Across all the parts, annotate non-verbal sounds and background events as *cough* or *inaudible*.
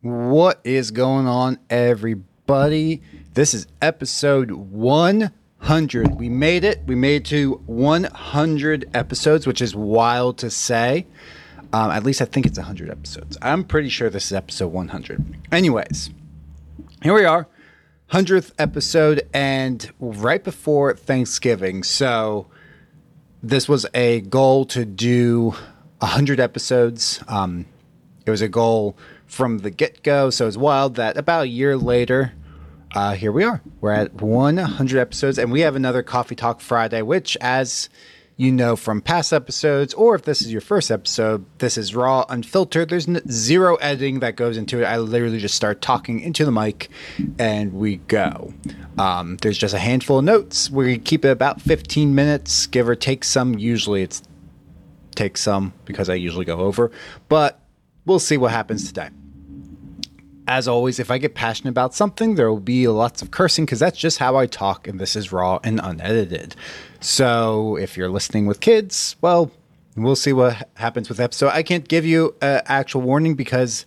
What is going on, everybody? This is episode 100. We made it. We made it to 100 episodes, which is wild to say. Um, at least I think it's 100 episodes. I'm pretty sure this is episode 100. Anyways, here we are, 100th episode, and right before Thanksgiving. So, this was a goal to do 100 episodes. Um, it was a goal from the get go. So it's wild that about a year later, uh, here we are. We're at 100 episodes, and we have another Coffee Talk Friday, which, as you know from past episodes, or if this is your first episode, this is raw, unfiltered. There's n- zero editing that goes into it. I literally just start talking into the mic and we go. Um, there's just a handful of notes. We keep it about 15 minutes, give or take some. Usually it's take some because I usually go over, but we'll see what happens today. As always, if I get passionate about something, there will be lots of cursing because that's just how I talk, and this is raw and unedited. So if you're listening with kids, well, we'll see what happens with episode. I can't give you an actual warning because,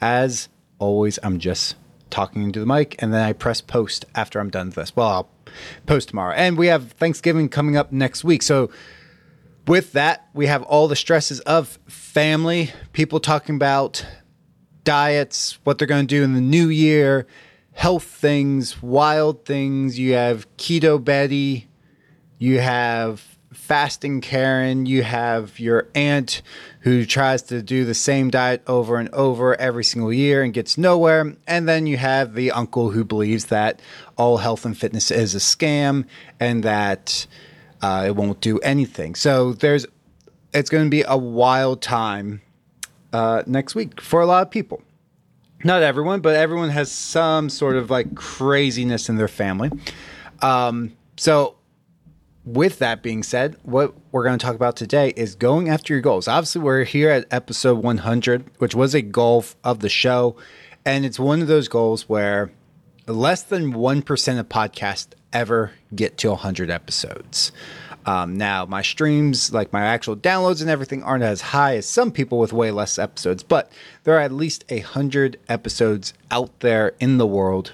as always, I'm just talking into the mic, and then I press post after I'm done with this. Well, I'll post tomorrow, and we have Thanksgiving coming up next week, so with that, we have all the stresses of family, people talking about diets, what they're going to do in the new year, health things, wild things. You have keto Betty, you have fasting Karen, you have your aunt who tries to do the same diet over and over every single year and gets nowhere. And then you have the uncle who believes that all health and fitness is a scam and that uh, it won't do anything. So there's it's going to be a wild time uh, next week for a lot of people. Not everyone, but everyone has some sort of like craziness in their family. Um, so, with that being said, what we're going to talk about today is going after your goals. Obviously, we're here at episode 100, which was a goal of the show. And it's one of those goals where less than 1% of podcasts ever get to 100 episodes. Um, now, my streams, like my actual downloads and everything, aren't as high as some people with way less episodes, but there are at least a hundred episodes out there in the world.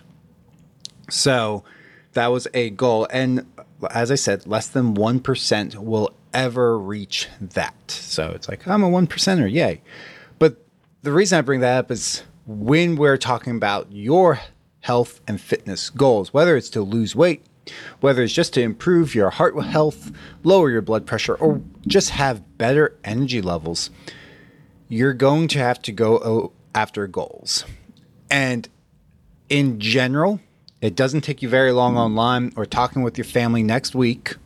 So that was a goal, and as I said, less than one percent will ever reach that. So it's like I'm a one percenter, yay! But the reason I bring that up is when we're talking about your health and fitness goals, whether it's to lose weight, whether it's just to improve your heart health, lower your blood pressure, or just have better energy levels, you're going to have to go after goals. And in general, it doesn't take you very long online or talking with your family next week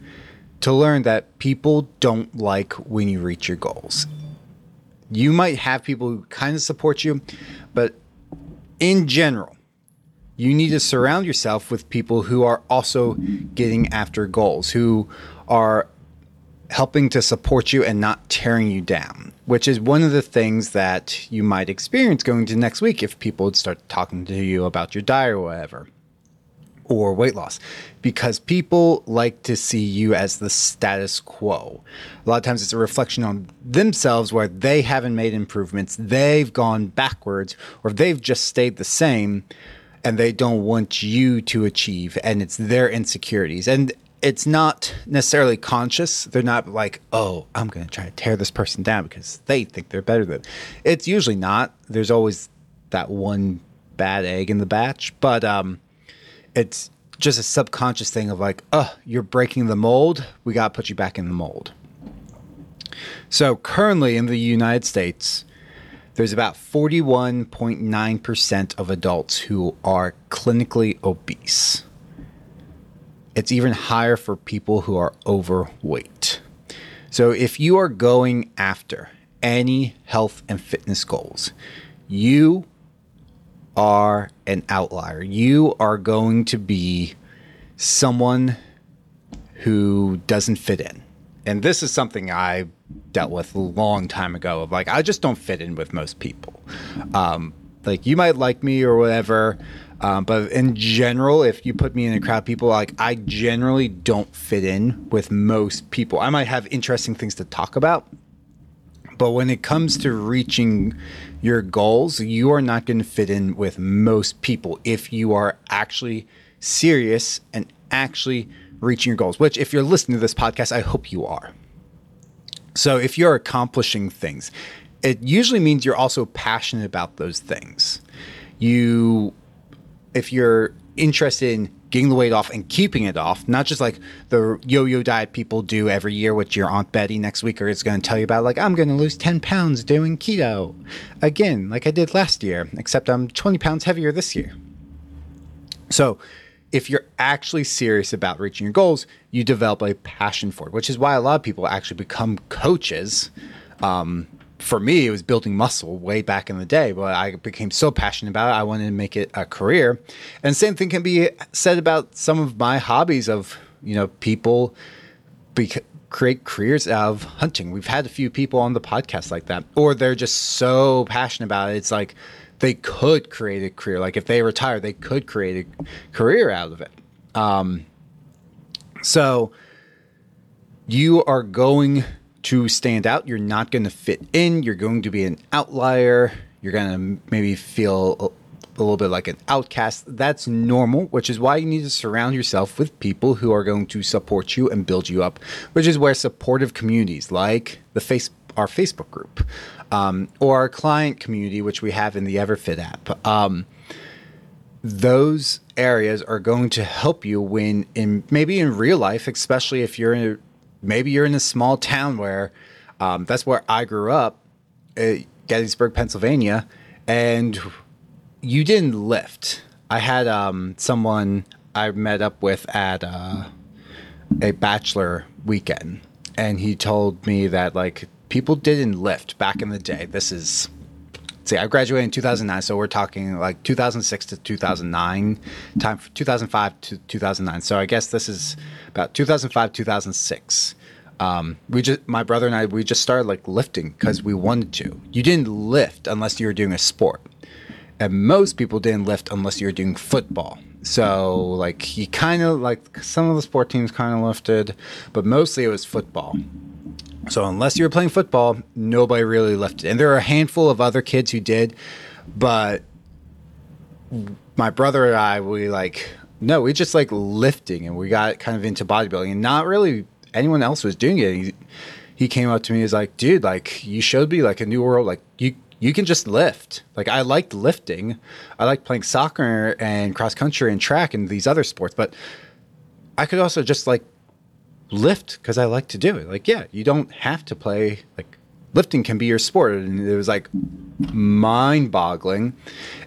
to learn that people don't like when you reach your goals. You might have people who kind of support you, but in general, you need to surround yourself with people who are also getting after goals, who are helping to support you and not tearing you down, which is one of the things that you might experience going to next week if people would start talking to you about your diet or whatever, or weight loss, because people like to see you as the status quo. A lot of times it's a reflection on themselves where they haven't made improvements, they've gone backwards, or they've just stayed the same and they don't want you to achieve and it's their insecurities. And it's not necessarily conscious. They're not like oh i'm going to try to tear this person down because they think they're better than it's usually not. There's always that one bad egg in the batch. But um it's just a subconscious thing of like oh you're breaking the mold. We got to put you back in the mold. So currently in the united states there's about 41.9% of adults who are clinically obese. It's even higher for people who are overweight. So, if you are going after any health and fitness goals, you are an outlier. You are going to be someone who doesn't fit in. And this is something I dealt with a long time ago of like I just don't fit in with most people. Um, like you might like me or whatever, um, but in general, if you put me in a crowd of people, like I generally don't fit in with most people. I might have interesting things to talk about, But when it comes to reaching your goals, you are not going to fit in with most people if you are actually serious and actually reaching your goals, which, if you're listening to this podcast, I hope you are. So, if you're accomplishing things, it usually means you're also passionate about those things. You, if you're interested in getting the weight off and keeping it off, not just like the yo-yo diet people do every year, which your aunt Betty next week or is going to tell you about. Like I'm going to lose 10 pounds doing keto again, like I did last year, except I'm 20 pounds heavier this year. So if you're actually serious about reaching your goals, you develop a passion for it, which is why a lot of people actually become coaches. Um, for me, it was building muscle way back in the day, but I became so passionate about it, I wanted to make it a career. And same thing can be said about some of my hobbies of, you know, people create careers out of hunting. We've had a few people on the podcast like that, or they're just so passionate about it. It's like they could create a career. Like if they retire, they could create a career out of it. Um, so you are going to stand out. You're not going to fit in. You're going to be an outlier. You're going to maybe feel a, little bit like an outcast. That's normal, which is why you need to surround yourself with people who are going to support you and build you up, which is where supportive communities like the face our Facebook group um, or our client community, which we have in the EverFit app. Um, those areas are going to help you when in maybe in real life, especially if you're in maybe you're in a small town where um, that's where I grew up, uh, Gettysburg, Pennsylvania, and you didn't lift. I had um, someone I met up with at uh, a bachelor weekend, and he told me that like people didn't lift back in the day. This is see, I graduated in 2009, so we're talking like 2006 to 2009, time for 2005 to 2009. So I guess this is about 2005 2006. Um, we just my brother and I we just started like lifting because we wanted to. You didn't lift unless you were doing a sport, and most people didn't lift unless you were doing football. So like you kind of like some of the sport teams kind of lifted, but mostly it was football. So unless you were playing football, nobody really lifted. And there are a handful of other kids who did, but my brother and I, we like, no, we just like lifting and we got kind of into bodybuilding and not really anyone else was doing it. He, he came up to me, he's like, dude, like you showed me like a new world. Like you, you can just lift. Like I liked lifting. I liked playing soccer and cross country and track and these other sports, but I could also just like lift because I like to do it. Like, yeah, you don't have to play like lifting can be your sport. And it was like mind boggling.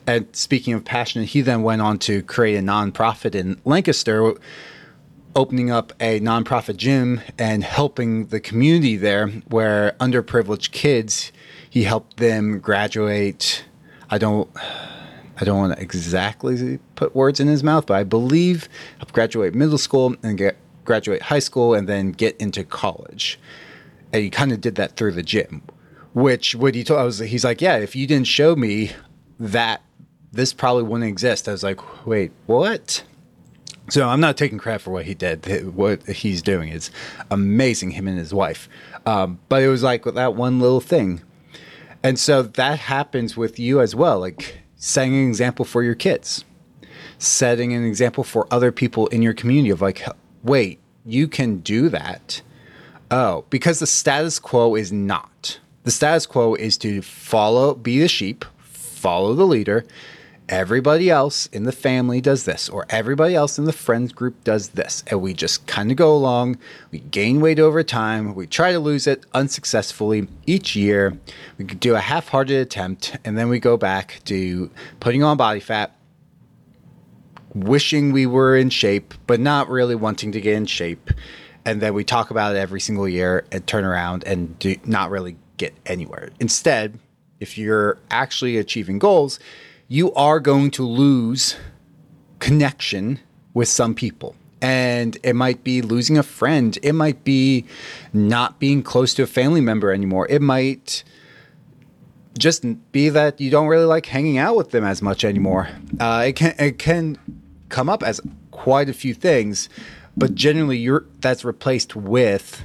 And speaking of passion, he then went on to create a nonprofit in Lancaster, opening up a nonprofit gym and helping the community there where underprivileged kids, he helped them graduate. I don't. I don't want to exactly put words in his mouth, but I believe graduate middle school and get graduate high school and then get into college. And he kind of did that through the gym, which what he told I was he's like, yeah, if you didn't show me that, this probably wouldn't exist. I was like, wait, what? So I'm not taking credit for what he did. What he's doing is amazing. Him and his wife, um, but it was like that one little thing, and so that happens with you as well. Like setting an example for your kids, setting an example for other people in your community of like wait, you can do that. Oh, because the status quo is not. The status quo is to follow, be the sheep, follow the leader. Everybody else in the family does this, or everybody else in the friends group does this. And we just kind of go along. We gain weight over time. We try to lose it unsuccessfully each year. We do a half hearted attempt, and then we go back to putting on body fat, wishing we were in shape, but not really wanting to get in shape. And then we talk about it every single year and turn around and do not really get anywhere. Instead, if you're actually achieving goals, you are going to lose connection with some people. And it might be losing a friend. It might be not being close to a family member anymore. It might just be that you don't really like hanging out with them as much anymore. Uh, it can it can come up as quite a few things, but generally you're that's replaced with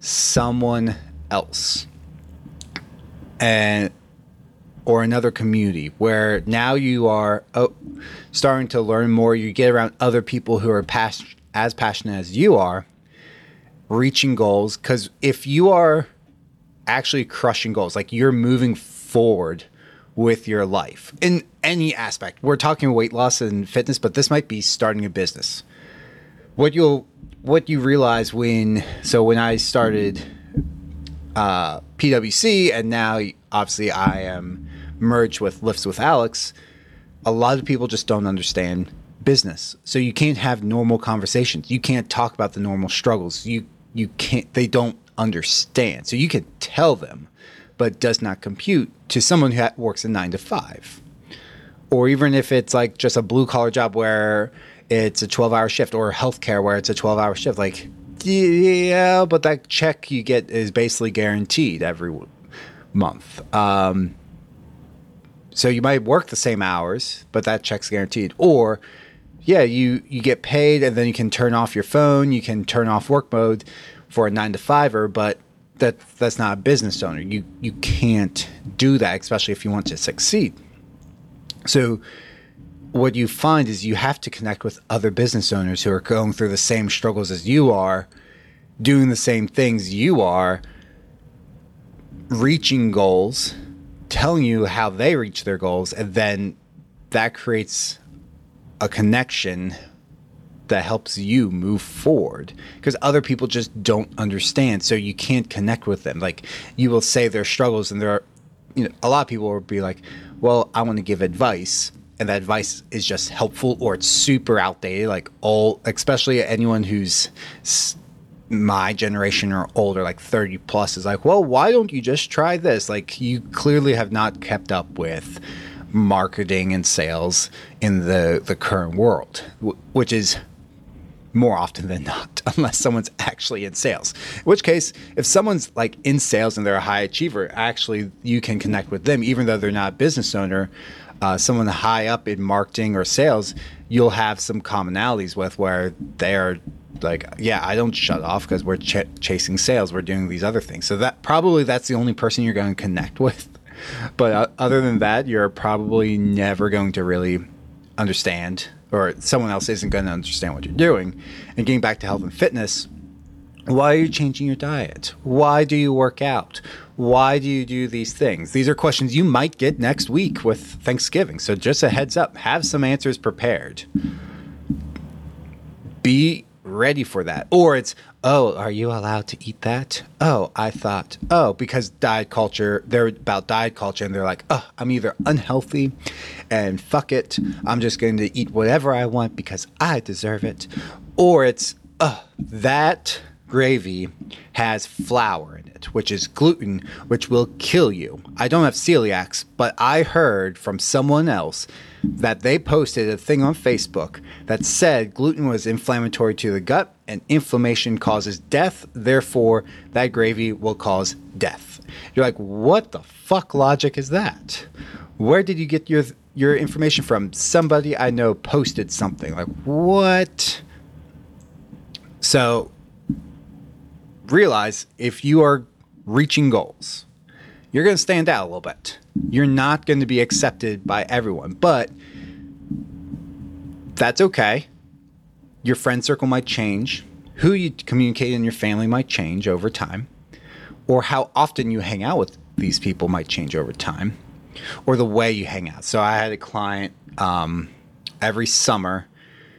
someone else. and or another community where now you are oh, starting to learn more. You get around other people who are pas- as passionate as you are, reaching goals. Because if you are actually crushing goals, like you're moving forward with your life in any aspect, we're talking weight loss and fitness, but this might be starting a business. What you'll what you realize when so when I started uh, PWC and now obviously I am merged with Lifts with Alex, a lot of people just don't understand business. So you can't have normal conversations. You can't talk about the normal struggles. You you can't they don't understand. So you can tell them, but does not compute to someone who works a 9 to 5. Or even if it's like just a blue collar job where it's a 12 hour shift or healthcare where it's a 12 hour shift like yeah, but that check you get is basically guaranteed every month. Um, so you might work the same hours, but that check's guaranteed. Or yeah, you you get paid and then you can turn off your phone, you can turn off work mode for a 9 to 5er, but that that's not a business owner. You you can't do that especially if you want to succeed. So what you find is you have to connect with other business owners who are going through the same struggles as you are, doing the same things you are, reaching goals telling you how they reach their goals, and then that creates a connection that helps you move forward because other people just don't understand so you can't connect with them. Like you will say their struggles and there are you know a lot of people will be like well i want to give advice and that advice is just helpful or it's super outdated like all especially anyone who's my generation or older, like 30 plus, is like, well, why don't you just try this? Like, you clearly have not kept up with marketing and sales in the, the current world, which is more often than not, *laughs* unless someone's actually in sales. In which case, if someone's like in sales and they're a high achiever, actually you can connect with them, even though they're not a business owner. Uh, someone high up in marketing or sales, you'll have some commonalities with where they're like yeah i don't shut off because we're ch- chasing sales we're doing these other things so that probably that's the only person you're going to connect *laughs* with but uh, other than that you're probably never going to really understand or someone else isn't going to understand what you're doing. And getting back to health and fitness why are you changing your diet? Why do you work out? Why do you do these things? These are questions you might get next week with thanksgiving. So just a heads up have some answers prepared. Be ready for that. Or it's, oh, are you allowed to eat that? Oh, I thought, oh, because diet culture, they're about diet culture and they're like, oh, I'm either unhealthy and fuck it. I'm just going to eat whatever I want because I deserve it. Or it's, oh, that gravy has flour in it, which is gluten, which will kill you. I don't have celiacs, but I heard from someone else that they posted a thing on Facebook that said gluten was inflammatory to the gut and inflammation causes death. Therefore, that gravy will cause death. You're like, what the fuck logic is that? Where did you get your your information from? Somebody I know posted something. Like, what? So realize if you are reaching goals, you're going to stand out a little bit. You're not going to be accepted by everyone, but that's okay. Your friend circle might change. Who you communicate in your family might change over time, or how often you hang out with these people might change over time, or the way you hang out. So I had a client um, every summer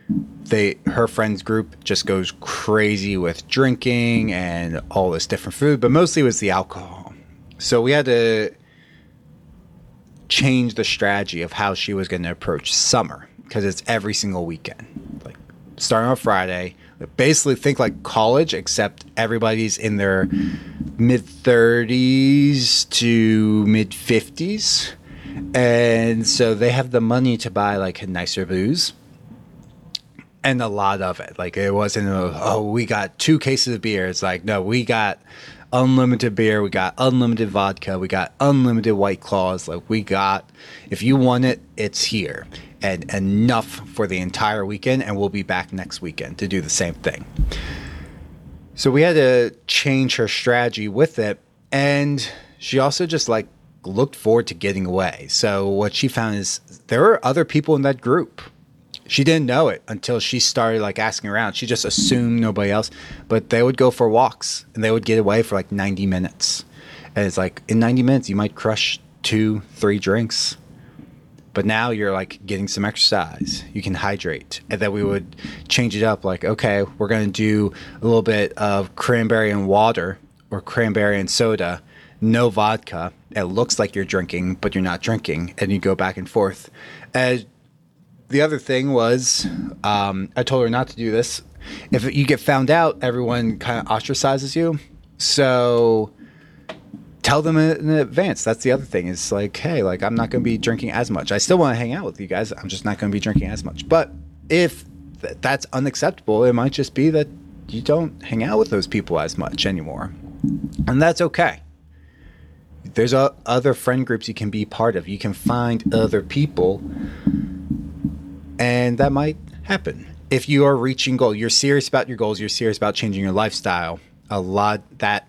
they her friends group just goes crazy with drinking and all this different food, but mostly it was the alcohol. So we had to change the strategy of how she was going to approach summer because it's every single weekend. Like starting on Friday, basically think like college except everybody's in their mid 30s to mid 50s. And so they have the money to buy like nicer booze and a lot of it. Like it wasn't oh we got two cases of beer. It's like no, we got unlimited beer, we got unlimited vodka, we got unlimited white claws. Like we got if you want it, it's here. And enough for the entire weekend and we'll be back next weekend to do the same thing. So we had to change her strategy with it and she also just like looked forward to getting away. So what she found is there are other people in that group. She didn't know it until she started like asking around. She just assumed nobody else, but they would go for walks and they would get away for like 90 minutes. And it's like in 90 minutes you might crush two, three drinks. But now you're like getting some exercise. You can hydrate. And then we would change it up like, okay, we're going to do a little bit of cranberry and water or cranberry and soda, no vodka. It looks like you're drinking, but you're not drinking. And you go back and forth. And the other thing was, um, I told her not to do this. If you get found out, everyone kind of ostracizes you. So tell them in advance. That's the other thing. Is like, hey, like I'm not going to be drinking as much. I still want to hang out with you guys. I'm just not going to be drinking as much. But if th- that's unacceptable, it might just be that you don't hang out with those people as much anymore, and that's okay. There's a, other friend groups you can be part of. You can find other people, and that might happen. If you are reaching goal, you're serious about your goals. You're serious about changing your lifestyle. A lot that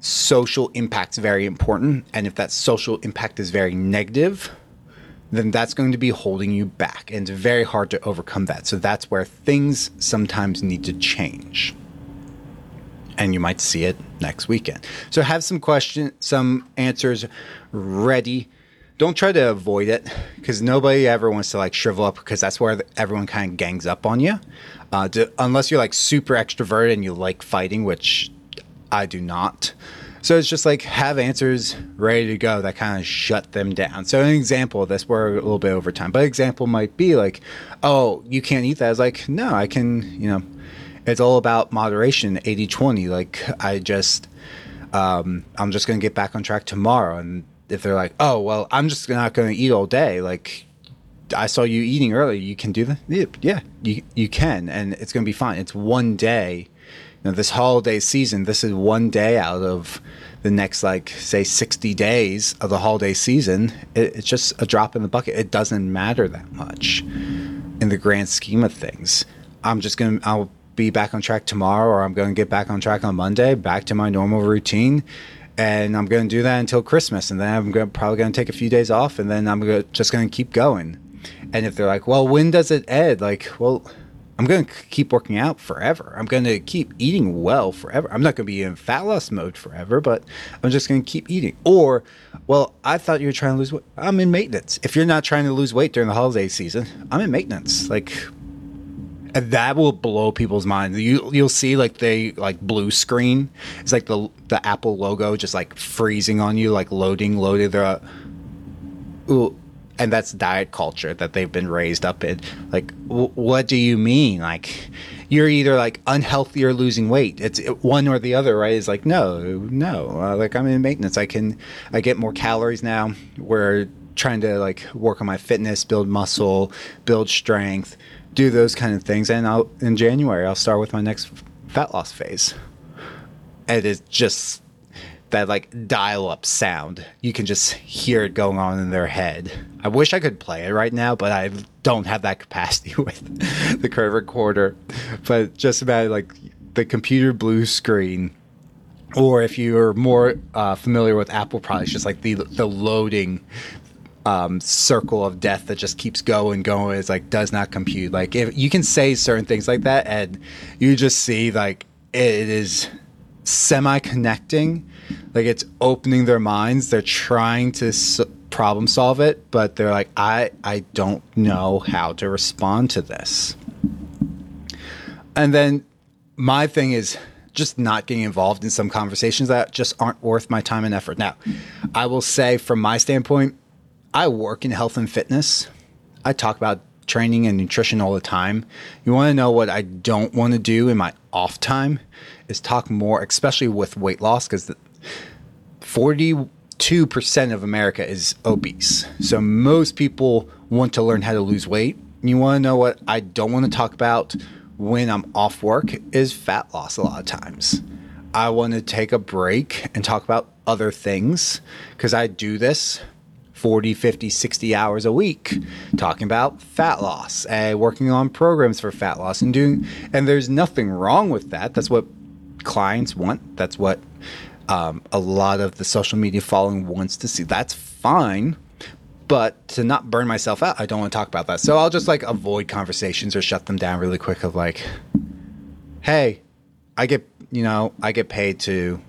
social impact's very important. And if that social impact is very negative, then that's going to be holding you back. And it's very hard to overcome that. So that's where things sometimes need to change. And you might see it next weekend. So have some questions, some answers ready. Don't try to avoid it because nobody ever wants to like shrivel up because that's where everyone kind of gangs up on you. Uh, to, unless you're like super extroverted and you like fighting, which I do not. So it's just like have answers ready to go that kind of shut them down. So an example of this, we're a little bit over time, but example might be like, oh, you can't eat that. It's like, no, I can, you know, it's all about moderation, 80 20. Like, I just, um, I'm just going to get back on track tomorrow. And if they're like, oh, well, I'm just not going to eat all day, like, I saw you eating earlier. You can do that. Yeah, you you can, and it's going to be fine. It's one day know, this holiday season, this is one day out of the next, like, say, 60 days of the holiday season. It, it's just a drop in the bucket. It doesn't matter that much in the grand scheme of things. I'm just to, I'll be back on track tomorrow, or I'm to get back on track on Monday, back to my normal routine. And I'm going to do that until Christmas. And then I'm gonna, probably going to take a few days off, and then I'm gonna, just going to keep going. And if they're like, well, when does it end? Like, well, I'm going to keep working out forever. I'm going to keep eating well forever. I'm not going to be in fat loss mode forever, but I'm just going to keep eating. Or, well, I thought you were trying to lose weight. I'm in maintenance. If you're not trying to lose weight during the holiday season, I'm in maintenance. Like, that will blow people's minds. You you'll see like they like blue screen. It's like the the Apple logo just like freezing on you, like loading, loading. They're ooh, and that's diet culture that they've been raised up in. Like, w- what do you mean? Like, you're either like unhealthy or losing weight. It's one or the other, right? It's like, no, no. Uh, like, I'm in maintenance. I can, I get more calories now. We're trying to like work on my fitness, build muscle, build strength, do those kind of things. And I'll in January, I'll start with my next fat loss phase. And it's just that like dial up sound. You can just hear it going on in their head. I wish I could play it right now, but I don't have that capacity *laughs* with the current recorder. But just about like the computer blue screen, or if you're more uh, familiar with Apple products, just like the the loading um, circle of death that just keeps going, going. It's like does not compute. Like if you can say certain things like that, and you just see like it is semi connecting like it's opening their minds they're trying to s- problem solve it but they're like i i don't know how to respond to this and then my thing is just not getting involved in some conversations that just aren't worth my time and effort now i will say from my standpoint i work in health and fitness i talk about training and nutrition all the time you want to know what i don't want to do in my off time is talk more especially with weight loss because 42% of America is obese. So most people want to learn how to lose weight. You want to know what I don't want to talk about when I'm off work is fat loss a lot of times. I want to take a break and talk about other things because I do this 40, 50, 60 hours a week talking about fat loss and working on programs for fat loss and doing and there's nothing wrong with that. That's what clients want. That's what um, a lot of the social media following wants to see. That's fine. But to not burn myself out, I don't want to talk about that. So I'll just like avoid conversations or shut them down really quick of like, hey, I get, you know, I get paid to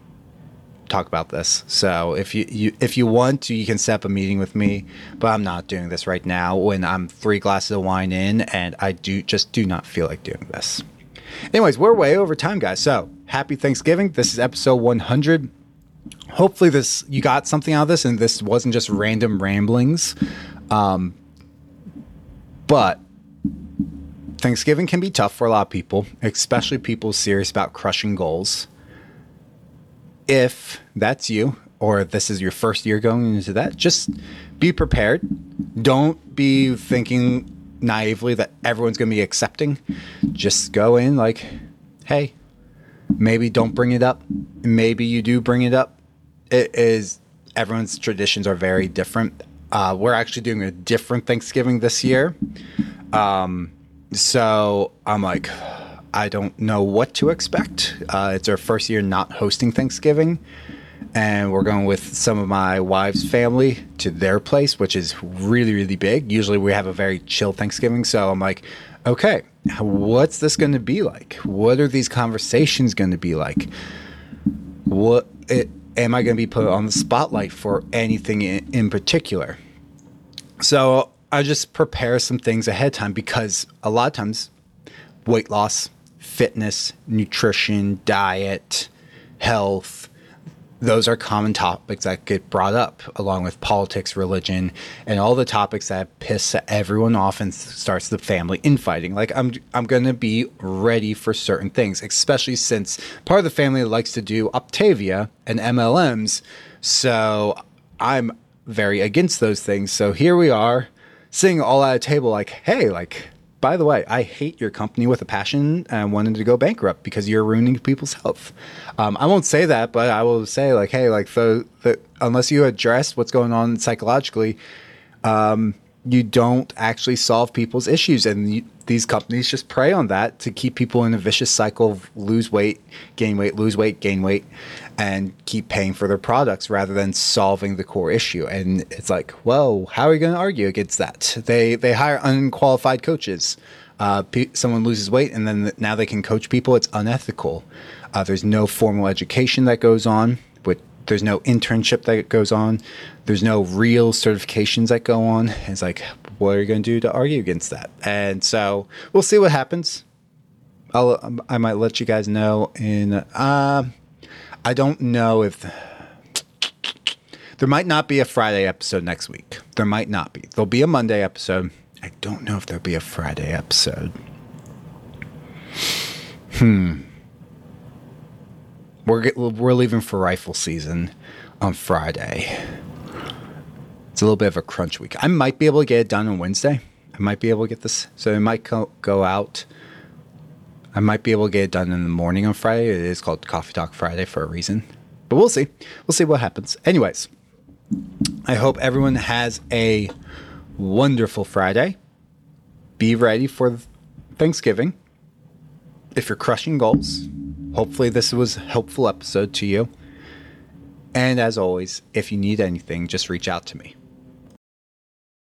talk about this. So if you, you if you want to, you can set up a meeting with me. But I'm not doing this right now when I'm three glasses of wine in, and I do just do not feel like doing this. Anyways, we're way over time, guys. So happy Thanksgiving. This is episode 100. Hopefully, this you got something out of this, and this wasn't just random ramblings. Um, but Thanksgiving can be tough for a lot of people, especially people serious about crushing goals. If that's you, or this is your first year going into that, just be prepared. Don't be thinking naively that everyone's going to be accepting. Just go in like, hey, maybe don't bring it up. Maybe you do bring it up. It is everyone's traditions are very different. Uh, we're actually doing a different Thanksgiving this year. Um, so I'm like, I don't know what to expect. Uh, it's our first year not hosting Thanksgiving and we're going with some of my wife's family to their place, which is really, really big. Usually we have a very chill Thanksgiving. So I'm like, okay, what's this going to be like? What are these conversations going to be like? What it, am I going to be put on the spotlight for anything in, in particular? So I just prepare some things ahead of time because a lot of times weight loss, fitness, nutrition, diet, health, those are common topics that get brought up along with politics, religion, and all the topics that piss everyone off and starts the family infighting. Like I'm I'm to be ready for certain things, especially since part of the family likes to do Optavia and MLMs. So I'm very against those things. So here we are sitting all at a table like, "Hey, like by the way, I hate your company with a passion and wanted to go bankrupt because you're ruining people's health. Um, I won't say that, but I will say like, hey, like the, the unless you address what's going on psychologically, um, you don't actually solve people's issues, and you, these companies just prey on that to keep people in a vicious cycle of lose weight, gain weight, lose weight, gain weight, and keep paying for their products rather than solving the core issue. And it's like, well, how are you going to argue against that? They they hire unqualified coaches. Uh, someone loses weight, and then now they can coach people. It's unethical. Uh, there's no formal education that goes on. There's no internship that goes on. There's no real certifications that go on. It's like, what are you going to do to argue against that? And so we'll see what happens. I'll, I might let you guys know in. Uh, I don't know if there might not be a Friday episode next week. There might not be. There'll be a Monday episode. I don't know if there'll be a Friday episode. Hmm. We're we're leaving for rifle season on Friday. It's a little bit of a crunch week. I might be able to get it done on Wednesday. I might be able to get this, so it might co- go out. I might be able to get it done in the morning on Friday. It is called Coffee Talk Friday for a reason, but we'll see. We'll see what happens. Anyways, I hope everyone has a wonderful Friday. Be ready for Thanksgiving. If you're crushing goals, hopefully this was a helpful episode to you. And as always, if you need anything, just reach out to me.